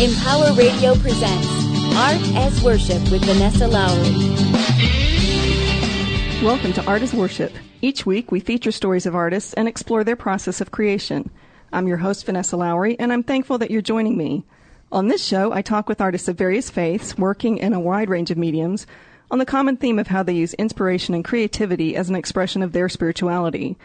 Empower Radio presents Art as Worship with Vanessa Lowry. Welcome to Art as Worship. Each week we feature stories of artists and explore their process of creation. I'm your host, Vanessa Lowry, and I'm thankful that you're joining me. On this show, I talk with artists of various faiths working in a wide range of mediums on the common theme of how they use inspiration and creativity as an expression of their spirituality.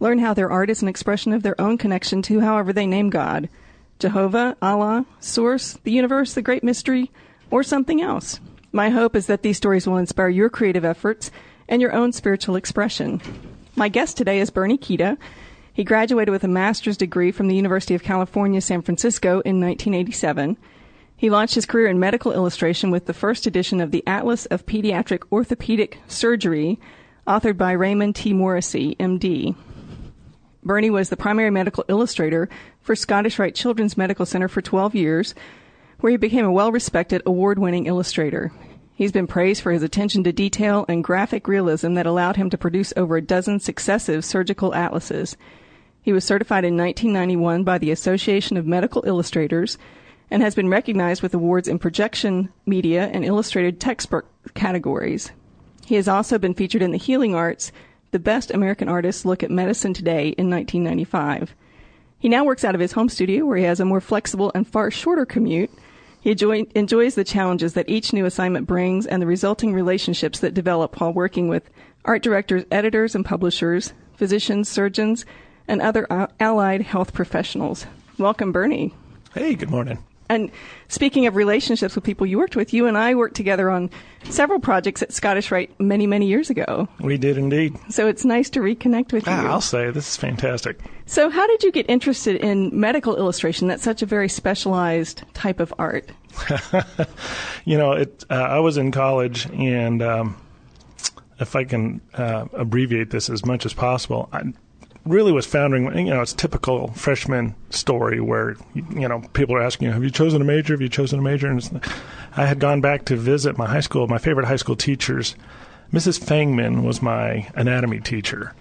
Learn how their art is an expression of their own connection to however they name God. Jehovah, Allah, Source, the universe, the great mystery, or something else. My hope is that these stories will inspire your creative efforts and your own spiritual expression. My guest today is Bernie Kita. He graduated with a master's degree from the University of California, San Francisco in 1987. He launched his career in medical illustration with the first edition of the Atlas of Pediatric Orthopedic Surgery, authored by Raymond T. Morrissy, MD. Bernie was the primary medical illustrator for Scottish Rite Children's Medical Center for 12 years, where he became a well respected, award winning illustrator. He's been praised for his attention to detail and graphic realism that allowed him to produce over a dozen successive surgical atlases. He was certified in 1991 by the Association of Medical Illustrators and has been recognized with awards in projection, media, and illustrated textbook categories. He has also been featured in the Healing Arts, the Best American Artists Look at Medicine Today in 1995. He now works out of his home studio where he has a more flexible and far shorter commute. He enjoy, enjoys the challenges that each new assignment brings and the resulting relationships that develop while working with art directors, editors, and publishers, physicians, surgeons, and other uh, allied health professionals. Welcome, Bernie. Hey, good morning. And speaking of relationships with people you worked with, you and I worked together on several projects at Scottish Rite many, many years ago. We did indeed. So it's nice to reconnect with ah, you. I'll say this is fantastic. So, how did you get interested in medical illustration? That's such a very specialized type of art. you know, it, uh, I was in college, and um, if I can uh, abbreviate this as much as possible, I, really was founding, you know, it's typical freshman story where, you know, people are asking you, have you chosen a major? Have you chosen a major? And I had gone back to visit my high school, my favorite high school teachers. Mrs. Fangman was my anatomy teacher.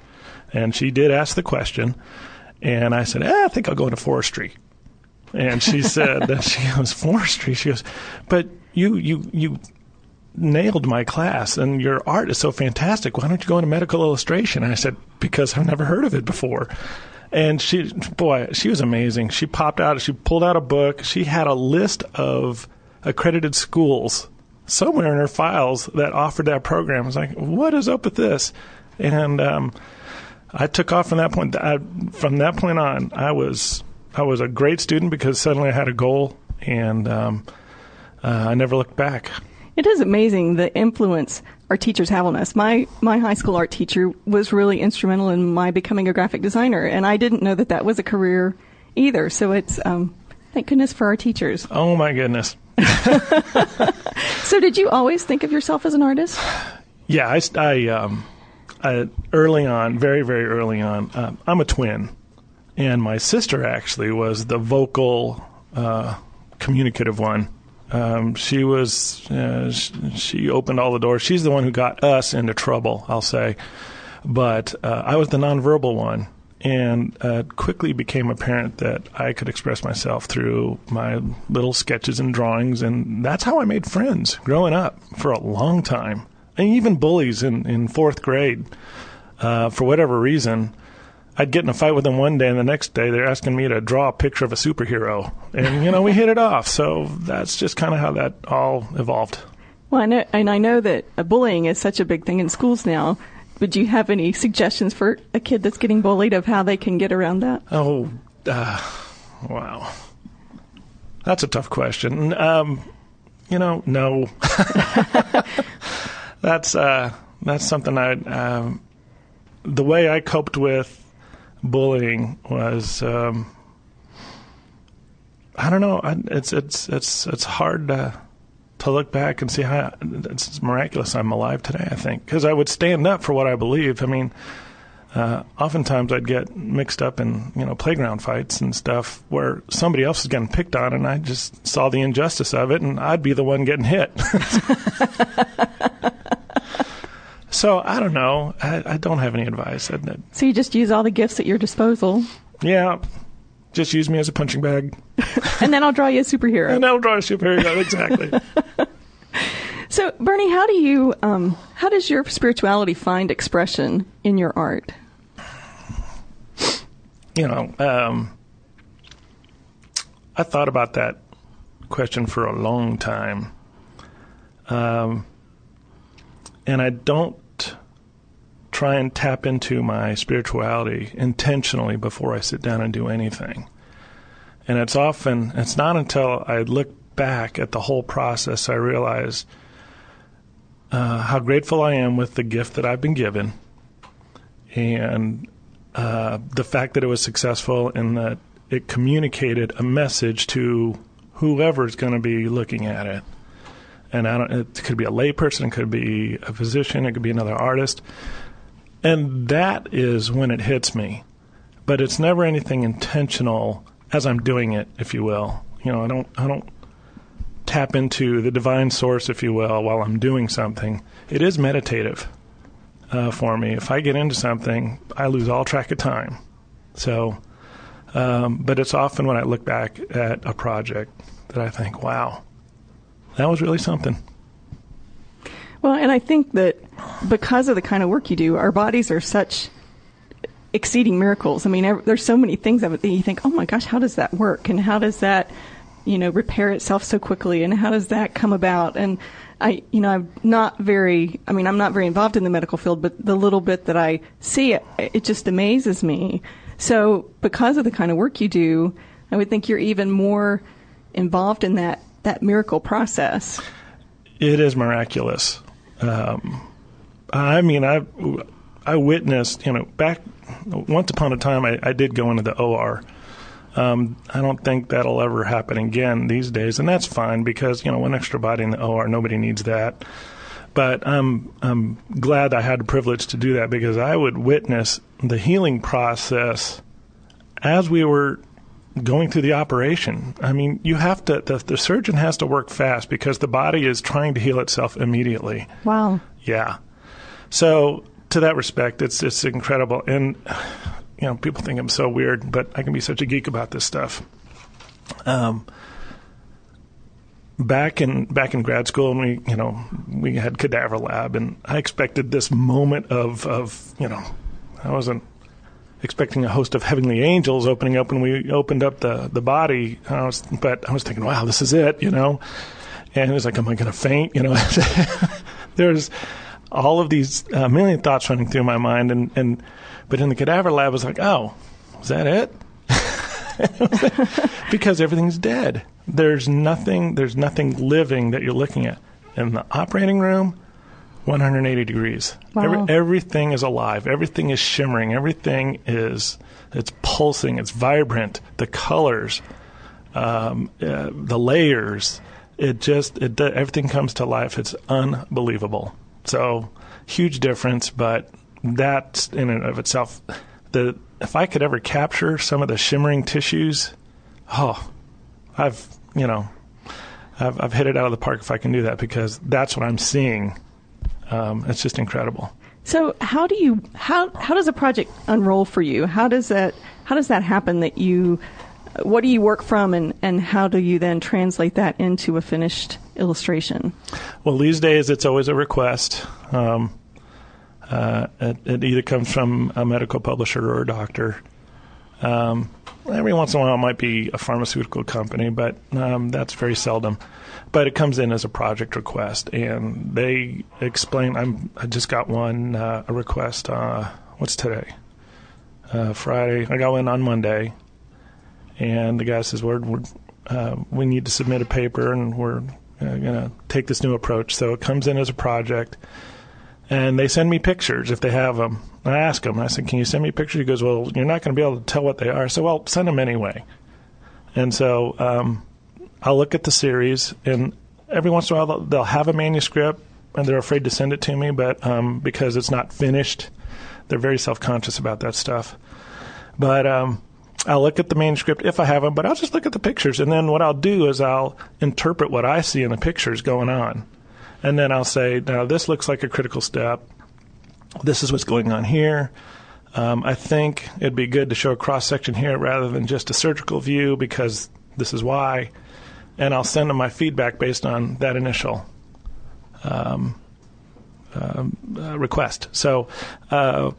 And she did ask the question. And I said, eh, I think I'll go into forestry. And she said, she goes, forestry? She goes, but you, you, you nailed my class and your art is so fantastic. Why don't you go into medical illustration? And I said, because I've never heard of it before. And she, boy, she was amazing. She popped out, she pulled out a book. She had a list of accredited schools somewhere in her files that offered that program. I was like, what is up with this? And, um, I took off from that point. I, from that point on, I was, I was a great student because suddenly I had a goal and, um, uh, I never looked back. It is amazing the influence our teachers have on us. My my high school art teacher was really instrumental in my becoming a graphic designer, and I didn't know that that was a career either. So it's um, thank goodness for our teachers. Oh my goodness. so did you always think of yourself as an artist? Yeah, I, I, um, I early on, very very early on, uh, I'm a twin, and my sister actually was the vocal, uh, communicative one um, she was uh, she opened all the doors. She's the one who got us into trouble, I'll say. But uh, I was the nonverbal one, and uh, quickly became apparent that I could express myself through my little sketches and drawings, and that's how I made friends growing up for a long time, and even bullies in in fourth grade. Uh, for whatever reason, I'd get in a fight with them one day, and the next day they're asking me to draw a picture of a superhero, and you know we hit it off. So that's just kind of how that all evolved. Well, I know, and I know that bullying is such a big thing in schools now. Would you have any suggestions for a kid that's getting bullied of how they can get around that? Oh, uh, wow, that's a tough question. Um, you know, no. that's uh, that's something I. Um, the way I coped with bullying was um, I don't know. It's it's it's it's hard to to look back and see how it's miraculous I'm alive today. I think because I would stand up for what I believe. I mean, uh, oftentimes I'd get mixed up in you know playground fights and stuff where somebody else is getting picked on, and I just saw the injustice of it, and I'd be the one getting hit. So I don't know. I, I don't have any advice. So you just use all the gifts at your disposal. Yeah, just use me as a punching bag. and then I'll draw you a superhero. and I'll draw a superhero exactly. so, Bernie, how do you, um, how does your spirituality find expression in your art? You know, um, I thought about that question for a long time. Um, and I don't try and tap into my spirituality intentionally before I sit down and do anything. And it's often, it's not until I look back at the whole process I realize uh, how grateful I am with the gift that I've been given and uh, the fact that it was successful and that it communicated a message to whoever's going to be looking at it. And I don't, it could be a layperson, it could be a physician, it could be another artist. And that is when it hits me. But it's never anything intentional as I'm doing it, if you will. You know, I don't I don't tap into the divine source, if you will, while I'm doing something. It is meditative uh, for me. If I get into something, I lose all track of time. So, um, but it's often when I look back at a project that I think, wow, that was really something. Well, and I think that because of the kind of work you do, our bodies are such exceeding miracles. I mean, there's so many things of it that you think, oh my gosh, how does that work? And how does that, you know, repair itself so quickly? And how does that come about? And I, you know, I'm not very, I mean, I'm not very involved in the medical field, but the little bit that I see, it, it just amazes me. So because of the kind of work you do, I would think you're even more involved in that, that miracle process. It is miraculous. Um, I mean, I I witnessed, you know, back once upon a time, I, I did go into the OR. Um, I don't think that'll ever happen again these days, and that's fine because you know one extra body in the OR, nobody needs that. But I'm I'm glad I had the privilege to do that because I would witness the healing process as we were going through the operation. I mean, you have to the, the surgeon has to work fast because the body is trying to heal itself immediately. Wow. Yeah. So to that respect, it's it's incredible. And you know, people think I'm so weird, but I can be such a geek about this stuff. Um, back in back in grad school, and we you know we had cadaver lab, and I expected this moment of of you know, I wasn't expecting a host of heavenly angels opening up when we opened up the the body. I was, but I was thinking, wow, this is it, you know. And it was like, am I going to faint? You know, there's all of these uh, million thoughts running through my mind, and, and but in the cadaver lab, I was like, oh, is that it? because everything's dead. There's nothing. There's nothing living that you're looking at. In the operating room, 180 degrees. Wow. Every, everything is alive. Everything is shimmering. Everything is it's pulsing. It's vibrant. The colors, um, uh, the layers. It just it everything comes to life. It's unbelievable. So huge difference, but that in and of itself, the if I could ever capture some of the shimmering tissues, oh, I've you know, I've I've hit it out of the park if I can do that because that's what I'm seeing. Um, it's just incredible. So how do you how how does a project unroll for you? How does that how does that happen that you what do you work from and, and how do you then translate that into a finished illustration? Well, these days it's always a request. Um, uh, it, it, either comes from a medical publisher or a doctor. Um, every once in a while it might be a pharmaceutical company, but um, that's very seldom. But it comes in as a project request, and they explain. I'm, I just got one uh, a request. Uh, what's today? Uh, Friday. I got one on Monday and the guy says, "We're, we're uh, we need to submit a paper, and we're uh, going to take this new approach." So it comes in as a project, and they send me pictures if they have them. And I ask him, I said, "Can you send me pictures?" He goes, "Well, you're not going to be able to tell what they are, so well, send them anyway." And so um, I'll look at the series, and every once in a while they'll, have a manuscript, and they're afraid to send it to me, but um, because it's not finished, they're very self-conscious about that stuff. But um, I'll look at the manuscript if I have them, but I'll just look at the pictures. And then what I'll do is I'll interpret what I see in the pictures going on. And then I'll say, now this looks like a critical step. This is what's going on here. Um, I think it'd be good to show a cross section here rather than just a surgical view because This is why, and I'll send them my feedback based on that initial um, uh, uh, request. So. Uh,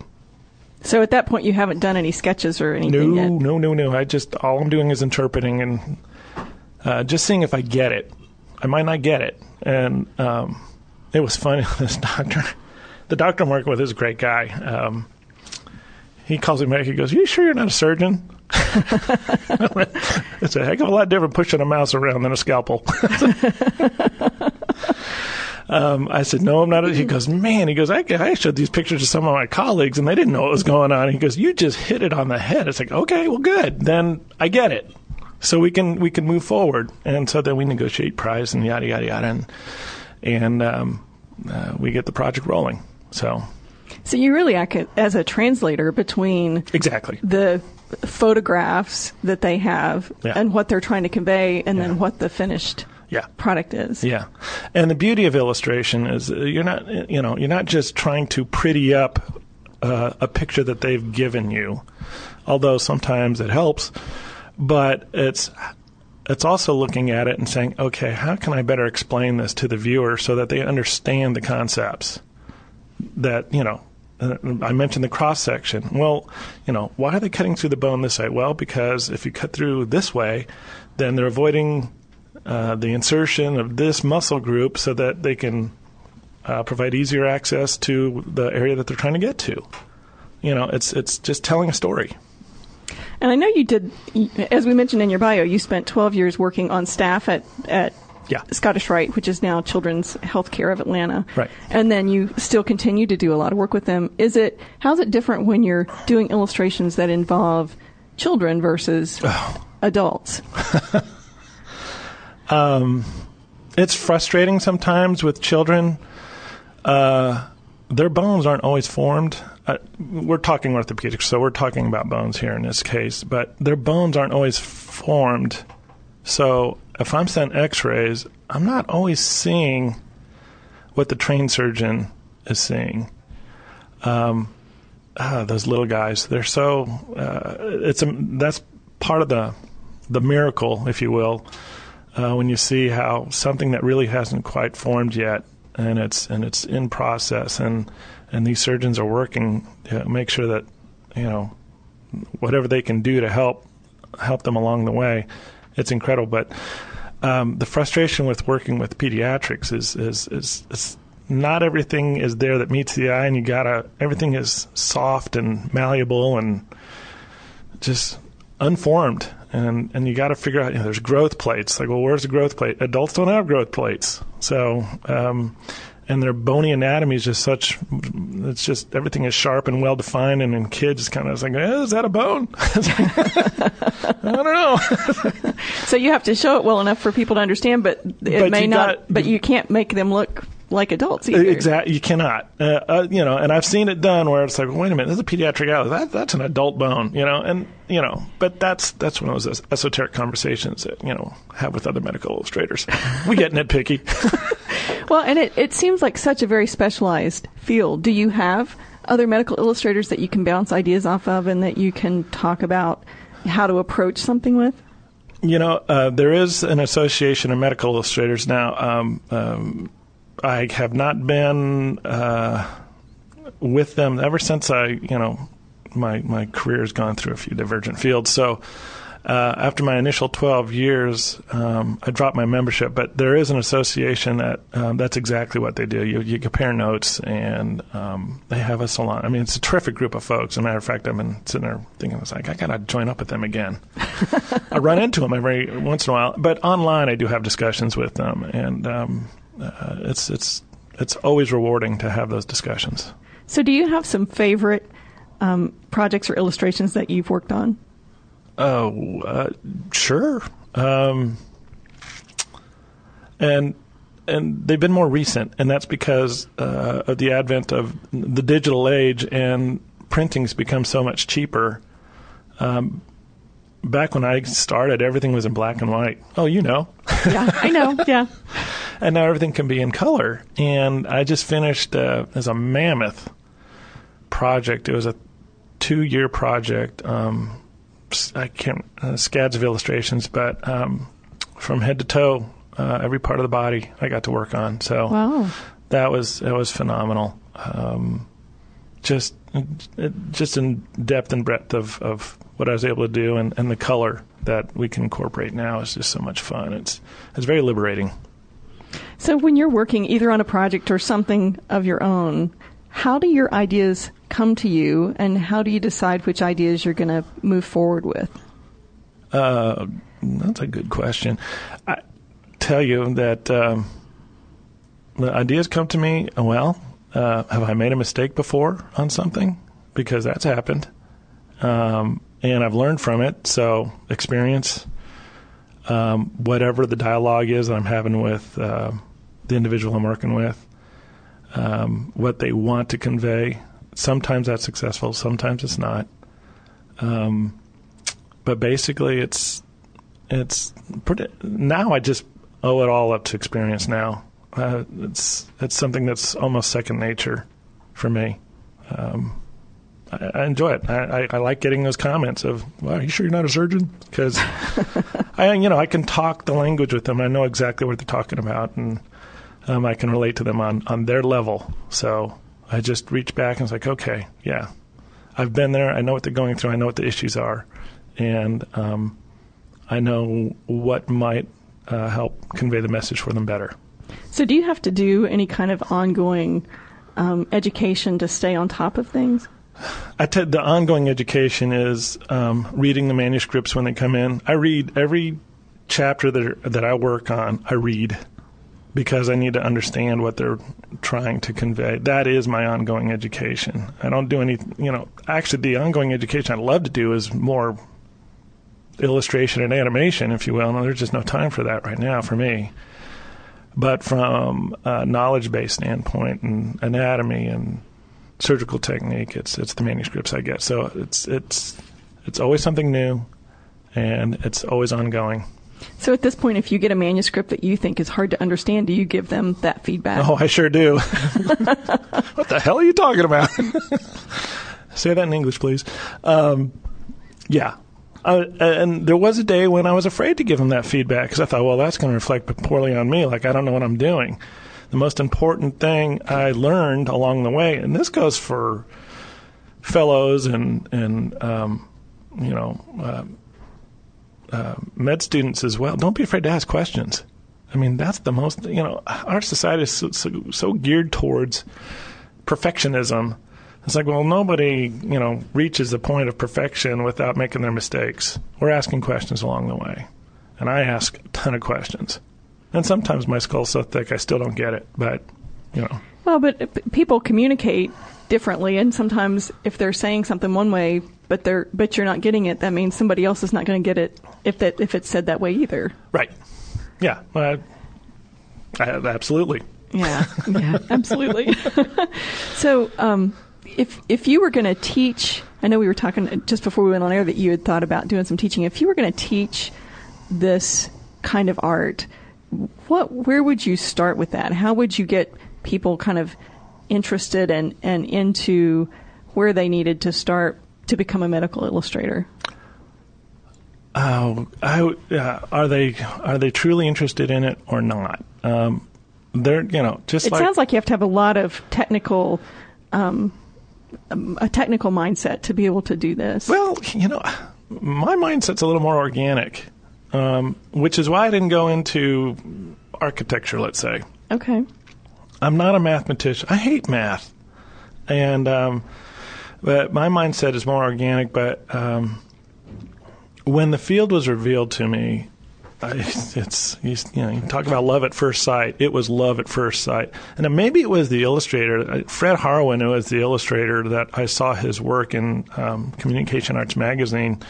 so at that point, you haven't done any sketches or anything no, yet. No, no, no. I just all I'm doing is interpreting and uh, just seeing if I get it. I might not get it, and um, it was funny. This doctor, the doctor I'm working with is a great guy. Um, he calls me back. He goes, "You sure you're not a surgeon?" it's a heck of a lot different pushing a mouse around than a scalpel. Um, I said, no, I'm not. He goes, man, he goes, I, I showed these pictures to some of my colleagues and they didn't know what was going on. He goes, you just hit it on the head. It's like, okay, well, good. Then I get it. So we can, we can move forward. And so then we negotiate price and yada, yada, yada. And, and, um, uh, we get the project rolling. So. So you really act as a translator between exactly the photographs that they have yeah. and what they're trying to convey, and yeah. then what the finished yeah. product is. Yeah, and the beauty of illustration is uh, you're not you know you're not just trying to pretty up uh, a picture that they've given you, although sometimes it helps, but it's it's also looking at it and saying, okay, how can I better explain this to the viewer so that they understand the concepts that you know uh, I mentioned the cross section. Well, you know, why are they cutting through the bone this way? Well, because if you cut through this way, then they're avoiding uh, the insertion of this muscle group so that they can uh, provide easier access to the area that they're trying to get to. You know, it's it's just telling a story. And I know you did, as we mentioned in your bio, you spent 12 years working on staff at at yeah. Scottish Rite, which is now Children's Healthcare of Atlanta. Right. And then you still continue to do a lot of work with them. Is it how's it different when you're doing illustrations that involve children versus oh. adults? um, it's frustrating sometimes with children. Uh, their bones aren't always formed. Uh, we're talking orthopedics, so we're talking about bones here in this case, but their bones aren't always formed. So if I'm sent X-rays, I'm not always seeing what the trained surgeon is seeing. Um, ah, those little guys, they're so. Uh, it's a, that's part of the the miracle, if you will, uh, when you see how something that really hasn't quite formed yet, and it's and it's in process, and and these surgeons are working to make sure that you know whatever they can do to help help them along the way. It's incredible, but um, the frustration with working with pediatrics is, is is is not everything is there that meets the eye, and you gotta everything is soft and malleable and just unformed, and and you got to figure out. You know, there's growth plates. Like, well, where's the growth plate? Adults don't have growth plates, so. Um, and their bony anatomy is just such it's just everything is sharp and well defined and in kids it's kind of like eh, is that a bone i don't know so you have to show it well enough for people to understand but it but may not got, but you can't make them look like adults either. Exactly, you cannot. Uh, uh, you know, and I've seen it done where it's like, wait a minute, there's a pediatric atlas. That, that's an adult bone. You know, and you know, but that's that's one of those esoteric conversations that you know have with other medical illustrators. we get nitpicky. well, and it it seems like such a very specialized field. Do you have other medical illustrators that you can bounce ideas off of, and that you can talk about how to approach something with? You know, uh, there is an association of medical illustrators now. Um, um, I have not been uh, with them ever since I, you know, my my career has gone through a few divergent fields. So uh, after my initial 12 years, um, I dropped my membership. But there is an association that um, that's exactly what they do. You, you compare notes, and um, they have a salon. I mean, it's a terrific group of folks. As a matter of fact, I've been sitting there thinking, it's like I gotta join up with them again. I run into them every once in a while, but online I do have discussions with them, and um, uh, it's it's it's always rewarding to have those discussions. So, do you have some favorite um, projects or illustrations that you've worked on? Oh, uh, sure. Um, and and they've been more recent, and that's because uh, of the advent of the digital age and printing's become so much cheaper. Um, back when I started, everything was in black and white. Oh, you know. yeah, I know. Yeah. and now everything can be in color. And I just finished uh, as a mammoth project. It was a two-year project. Um, I can't uh, scads of illustrations, but um, from head to toe, uh, every part of the body I got to work on. So Wow. that was that was phenomenal. Um, just just in depth and breadth of, of what I was able to do, and, and the color that we can incorporate now is just so much fun. It's it's very liberating. So when you're working either on a project or something of your own, how do your ideas come to you, and how do you decide which ideas you're going to move forward with? Uh, that's a good question. I tell you that um, the ideas come to me. Well, uh, have I made a mistake before on something? Because that's happened, um, and I've learned from it. So experience, um, whatever the dialogue is that I'm having with uh, the individual I'm working with, um, what they want to convey. Sometimes that's successful. Sometimes it's not. Um, but basically, it's it's pretty. Now I just owe it all up to experience. Now uh, it's it's something that's almost second nature for me. Um, I, I enjoy it. I, I, I like getting those comments of, "Well, are you sure you're not a surgeon?" Because I, you know, I can talk the language with them. I know exactly what they're talking about, and um, I can relate to them on on their level. So I just reach back and it's like, okay, yeah, I've been there. I know what they're going through. I know what the issues are, and um, I know what might uh, help convey the message for them better. So do you have to do any kind of ongoing um, education to stay on top of things? I t- the ongoing education is um, reading the manuscripts when they come in. I read every chapter that that I work on. I read because I need to understand what they're trying to convey. That is my ongoing education. I don't do any, you know, actually the ongoing education I'd love to do is more illustration and animation, if you will. And there's just no time for that right now for me. But from a knowledge based standpoint and anatomy and surgical technique, it's it's the manuscripts I get. So it's it's it's always something new, and it's always ongoing. So at this point, if you get a manuscript that you think is hard to understand, do you give them that feedback? Oh, I sure do. what the hell are you talking about? Say that in English, please. Um, yeah. Uh, and there was a day when I was afraid to give them that feedback because I thought, well, that's going to reflect poorly on me. Like, I don't know what I'm doing. The most important thing I learned along the way, and this goes for fellows and, and um, you know, uh, uh, med students as well. Don't be afraid to ask questions. I mean, that's the most, you know, our society is so, so, so geared towards perfectionism. It's like, well, nobody, you know, reaches the point of perfection without making their mistakes. We're asking questions along the way. And I ask a ton of questions. And sometimes my skull's so thick I still don't get it, but, you know. Well, but people communicate differently, and sometimes if they're saying something one way, but they're but you're not getting it, that means somebody else is not going to get it if that if it's said that way either. Right. Yeah. Uh, I, absolutely. Yeah, yeah, absolutely. so, um, if if you were going to teach, I know we were talking just before we went on air that you had thought about doing some teaching. If you were going to teach this kind of art, what where would you start with that? How would you get people kind of interested and and into where they needed to start to become a medical illustrator? Oh, I, uh, are they are they truly interested in it or not? Um, they're you know just It like sounds like you have to have a lot of technical. Um, um, a technical mindset to be able to do this. Well, you know, my mindset's a little more organic, um, which is why I didn't go into architecture. Let's say okay. I'm not a mathematician. I hate math, and um, but my mindset is more organic. But um, when the field was revealed to me, I, it's you, know you talk about love at first sight. It was love at first sight, and maybe it was the illustrator, uh, Fred Harwin, who was the illustrator that I saw his work in um, Communication Arts magazine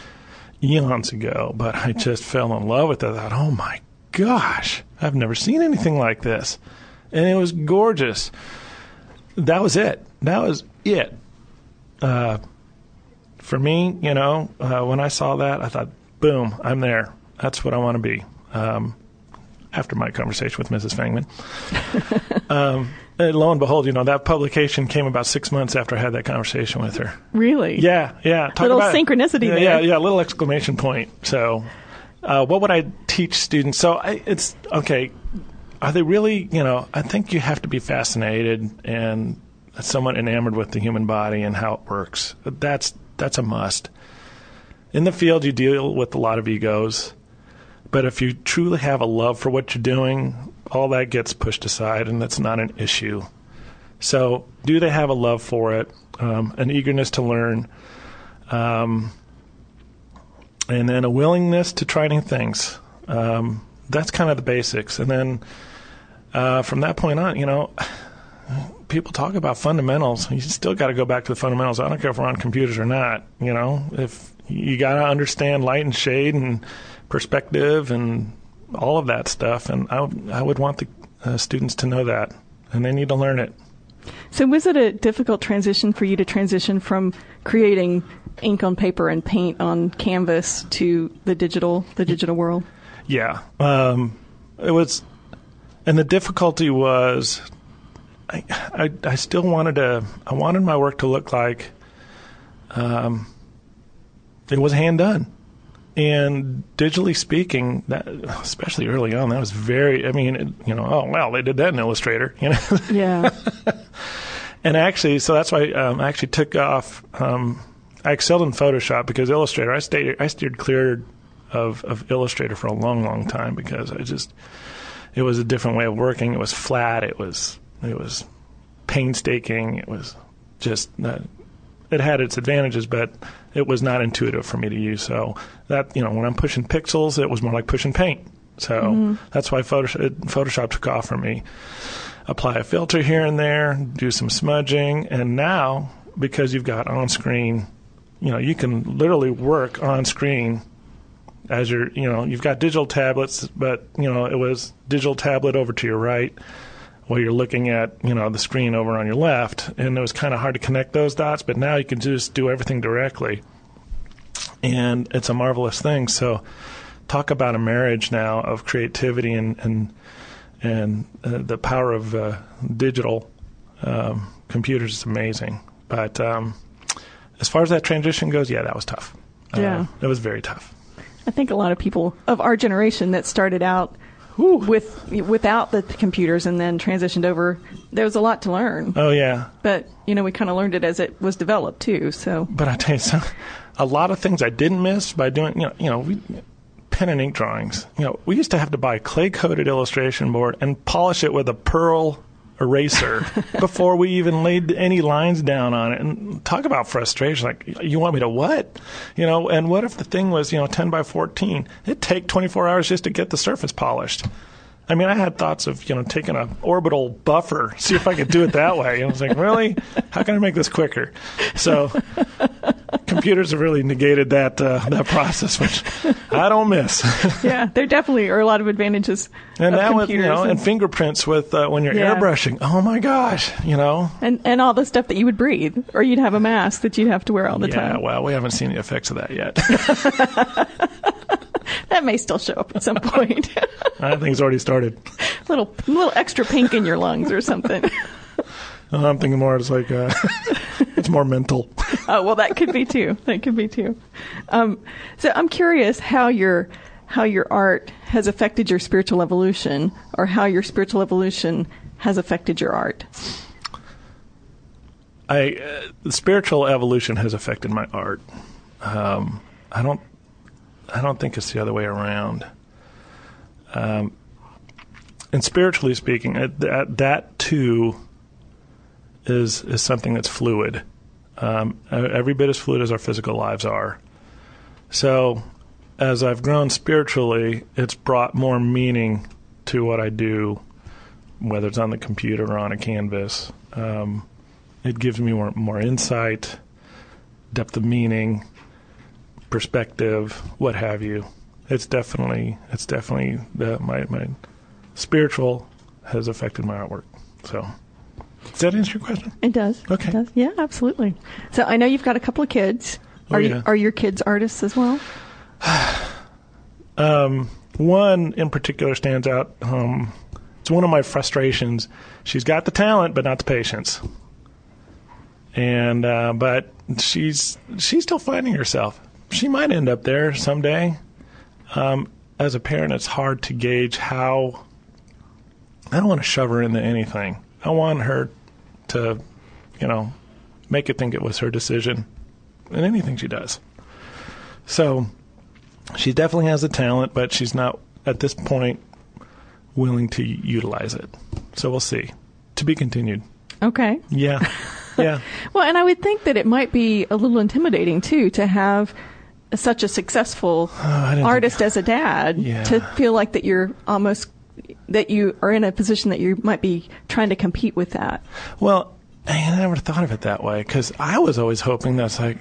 eons ago. But I just fell in love with it. I thought, oh my gosh, I've never seen anything like this, and it was gorgeous. That was it. That was it. Uh, for me, you know, uh, when I saw that, I thought, boom, I'm there. That's what I want to be. Um, after my conversation with Mrs. Fangman, um, lo and behold, you know that publication came about six months after I had that conversation with her. Really? Yeah, yeah. Talk Little synchronicity Yeah, there. yeah, yeah. Little exclamation point. So, uh, what would I teach students? So I, it's okay. Are they really? You know, I think you have to be fascinated and somewhat enamored with the human body and how it works. That's that's a must. In the field, you deal with a lot of egos, but if you truly have a love for what you're doing, all that gets pushed aside, and that's not an issue. So, do they have a love for it, um, an eagerness to learn, um, and then a willingness to try new things? Um, that's kind of the basics. And then uh, from that point on, you know, people talk about fundamentals. You still got to go back to the fundamentals. I don't care if we're on computers or not. You know, if you got to understand light and shade and perspective and all of that stuff, and I, would- I would want the uh, students to know that, and they need to learn it. So was it a difficult transition for you to transition from creating ink on paper and paint on canvas to the digital the digital world? Yeah, um, it was, and the difficulty was, I, I, I still wanted to, I wanted my work to look like, um, it was hand done, and digitally speaking, that especially early on, that was very. I mean, it, you know, oh well, they did that in Illustrator, you know. Yeah. And actually, so that's why um, I actually took off. Um, I excelled in Photoshop because Illustrator. I stayed. I steered clear of, of Illustrator for a long, long time because I just it was a different way of working. It was flat. It was it was painstaking. It was just uh, it had its advantages, but it was not intuitive for me to use. So that you know, when I'm pushing pixels, it was more like pushing paint. So that's why Photoshop, Photoshop took off for me apply a filter here and there, do some smudging, and now because you've got on screen, you know, you can literally work on screen as you're, you know, you've got digital tablets, but you know, it was digital tablet over to your right while you're looking at, you know, the screen over on your left, and it was kind of hard to connect those dots, but now you can just do everything directly. And it's a marvelous thing. So talk about a marriage now of creativity and and and uh, the power of uh, digital um, computers is amazing. But um, as far as that transition goes, yeah, that was tough. Yeah. uh, it was very tough. I think a lot of people of our generation that started out with without the computers and then transitioned over, there was a lot to learn. Oh yeah, But you know, we kind of learned it as it was developed too. So but I tell you, some, a lot of things I didn't miss by doing, you know, you know, we, pen and ink drawings. You know, we used to have to buy clay coated illustration board and polish it with a pearl eraser before we even laid any lines down on it. And talk about frustration. Like, you want me to what? You know, and what if the thing was, you know, 10 by 14? It'd take 24 hours just to get the surface polished. I mean, I had thoughts of you know taking a orbital buffer, see if I could do it that way. And I was like, really? How can I make this quicker? So, computers have really negated that uh, that process, which I don't miss. yeah, there definitely are a lot of advantages and of that with you know, and and, fingerprints with uh, when you're Yeah. airbrushing. Oh my gosh, you know. and and all the stuff that you would breathe, or you'd have a mask that you'd have to wear all the yeah, time. Yeah, well, we haven't seen the effects of that yet. That may still show up at some point. I think it's already started. little little extra pink in your lungs or something. I'm thinking more. It's like uh, it's more mental. Oh well, that could be too. That could be too. Um, so I'm curious how your how your art has affected your spiritual evolution, or how your spiritual evolution has affected your art. I uh, the spiritual evolution has affected my art. Um, I don't I don't think it's the other way around. Um, and spiritually speaking, that that too is is something that's fluid. Um, every bit as fluid as our physical lives are. So, as I've grown spiritually, it's brought more meaning to what I do, whether it's on the computer or on a canvas. Um, it gives me more, more insight, depth of meaning, perspective, what have you. It's definitely it's definitely the, my my spiritual has affected my artwork. So, does that answer your question? It does. Okay. It does. Yeah, absolutely. So I know you've got a couple of kids. Oh, Are yeah. you, are your kids artists as well? Um, one in particular stands out. Um, it's one of my frustrations. She's got the talent, but not the patience. And uh, but she's she's still finding herself. She might end up there someday. Um, as a parent, it's hard to gauge how. I don't want to shove her into anything. I want her to, you know, make it think it was her decision in anything she does. So she definitely has the talent, but she's not at this point willing to utilize it. So we'll see. To be continued. Okay. Yeah. Yeah. Well, and I would think that it might be a little intimidating too to have such a successful didn't artist as a dad Yeah. to feel like that you're almost that you are in a position that you might be trying to compete with that. Well, I never thought of it that way because I was always hoping that's like,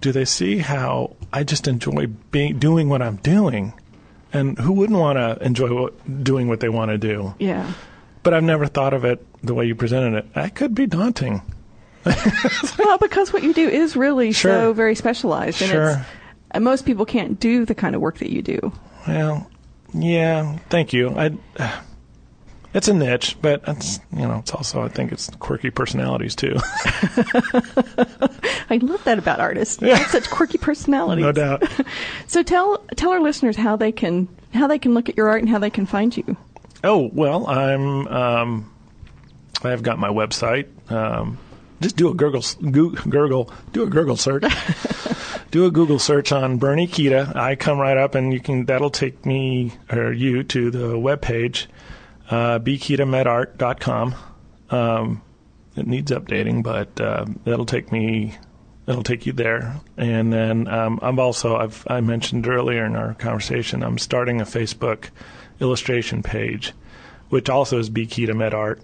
do they see how I just enjoy being doing what I'm doing, and who wouldn't want to enjoy what, doing what they want to do? Yeah. But I've never thought of it the way you presented it. That could be daunting. well, because what you do is really so very specialized, and Sure. it's, and most people can't do the kind of work that you do. Well, yeah. Thank you. I. It's a niche, but it's you know it's also I think it's quirky personalities too, I love that about artists. Have such quirky personalities. no doubt. So tell tell our listeners how they can how they can look at your art and how they can find you. Oh well, I'm. Um, I've got my website. Um, just do a Gurgle, Goo- Gurgle, do a Gurgle search. do a Google search on Bernie Kita. I come right up, and you can. That'll take me or you to the webpage, uh, bkitamedart.com. Um, it needs updating, but uh, that'll take me. It'll take you there, and then um, I'm also. I've I mentioned earlier in our conversation. I'm starting a Facebook illustration page, which also is Bkita Med Art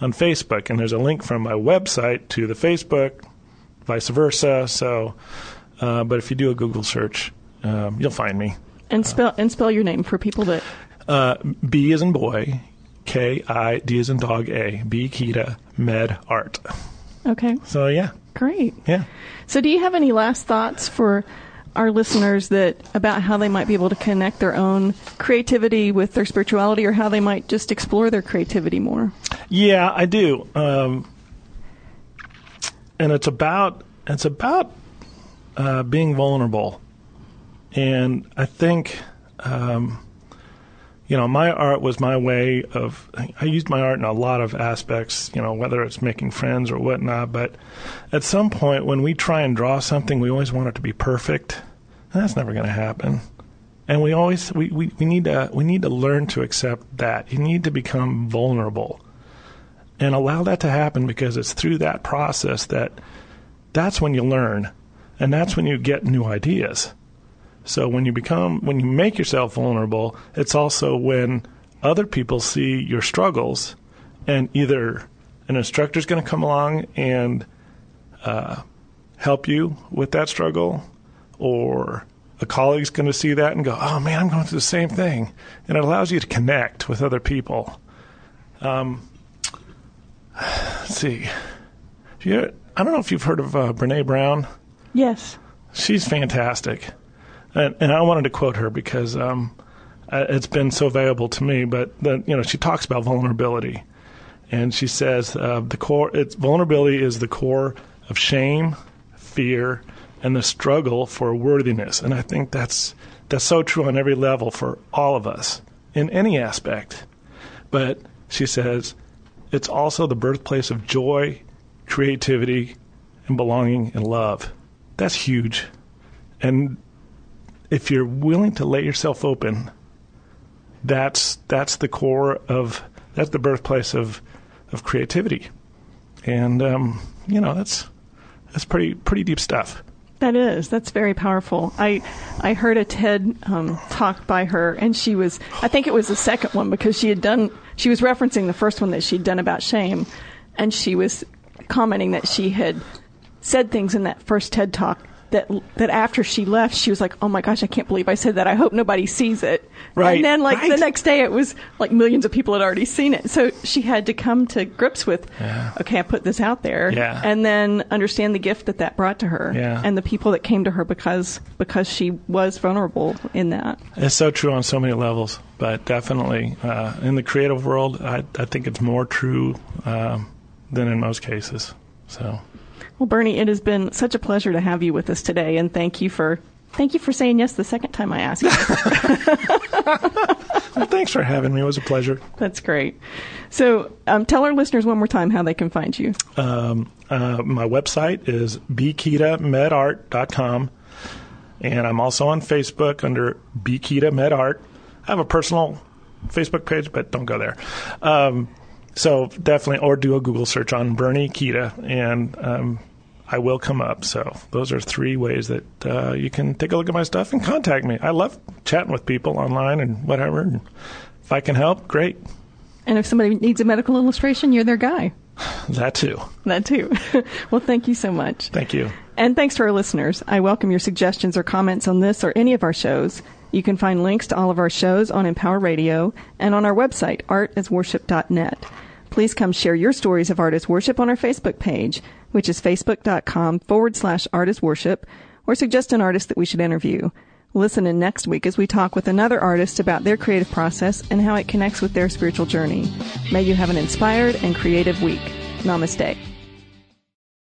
on Facebook, and there's a link from my website to the Facebook, vice versa. So, uh, but if you do a Google search, um, you'll find me. And spell and spell your name for people that Uh, B is in boy, K I D is in dog A, B Kita Med Art. Okay, So yeah, great. yeah. So do you have any last thoughts for our listeners that about how they might be able to connect their own creativity with their spirituality or how they might just explore their creativity more? Yeah, I do. Um, and it's about it's about uh, being vulnerable, and I think um, you know my art was my way of. I used my art in a lot of aspects. You know, whether it's making friends or whatnot. But at some point, when we try and draw something, we always want it to be perfect. And that's never going to happen and we always we, we, we need to we need to learn to accept that you need to become vulnerable and allow that to happen because it's through that process that that's when you learn and that's when you get new ideas so when you become when you make yourself vulnerable it's also when other people see your struggles and either an instructor's going to come along and uh, help you with that struggle or a colleague's going to see that and go, "Oh man, I'm going through the same thing," and it allows you to connect with other people. Um, let's see, I don't know if you've heard of uh, Brene Brown. Yes. She's fantastic, and, and I wanted to quote her because um, it's been so valuable to me. But the, you know, she talks about vulnerability, and she says uh, the core. It's vulnerability is the core of shame, fear, and the struggle for worthiness. And I think that's that's so true on every level for all of us in any aspect. But she says it's also the birthplace of joy, creativity, and belonging and love. That's huge. And if you're willing to let yourself open, that's that's the core of that's the birthplace of of creativity. And um, you know, that's that's pretty pretty deep stuff. That is. That's very powerful. I I heard a TED um, talk by her, and she was. I think it was the second one because she had done. She was referencing the first one that she'd done about shame, and she was commenting that she had said things in that first TED talk that that after she left, she was like, "Oh my gosh, I can't believe I said that. I hope nobody sees it." Right, And then, like right. the next day, it was like millions of people had already seen it. So she had to come to grips with, Yeah. "Okay, I put this out there," Yeah. and then understand the gift that that brought to her, Yeah. and the people that came to her because because she was vulnerable in that. It's so true on so many levels, but definitely uh, in the creative world, I, I think it's more true um, than in most cases. So, Well, Bernie, it has been such a pleasure to have you with us today, and thank you for thank you for saying yes the second time I asked. you. well, thanks for having me. It was a pleasure. That's great. So, um, tell our listeners one more time how they can find you. Um, uh, my website is bkitamedart.com, and I'm also on Facebook under Bkita Medart. I have a personal Facebook page, but don't go there. Um, so definitely, or do a Google search on Bernie Bkita, and um, I will come up. So those are three ways that uh, you can take a look at my stuff and contact me. I love chatting with people online and whatever. And if I can help, great. And if somebody needs a medical illustration, you're their guy. That too. That too. well, thank you so much. Thank you. And thanks to our listeners. I welcome your suggestions or comments on this or any of our shows. You can find links to all of our shows on Empower Radio and on our website, artasworship.net. Please come share your stories of artist worship on our Facebook page, which is facebook.com forward slash art as worship, or suggest an artist that we should interview. Listen in next week as we talk with another artist about their creative process and how it connects with their spiritual journey. May you have an inspired and creative week. Namaste.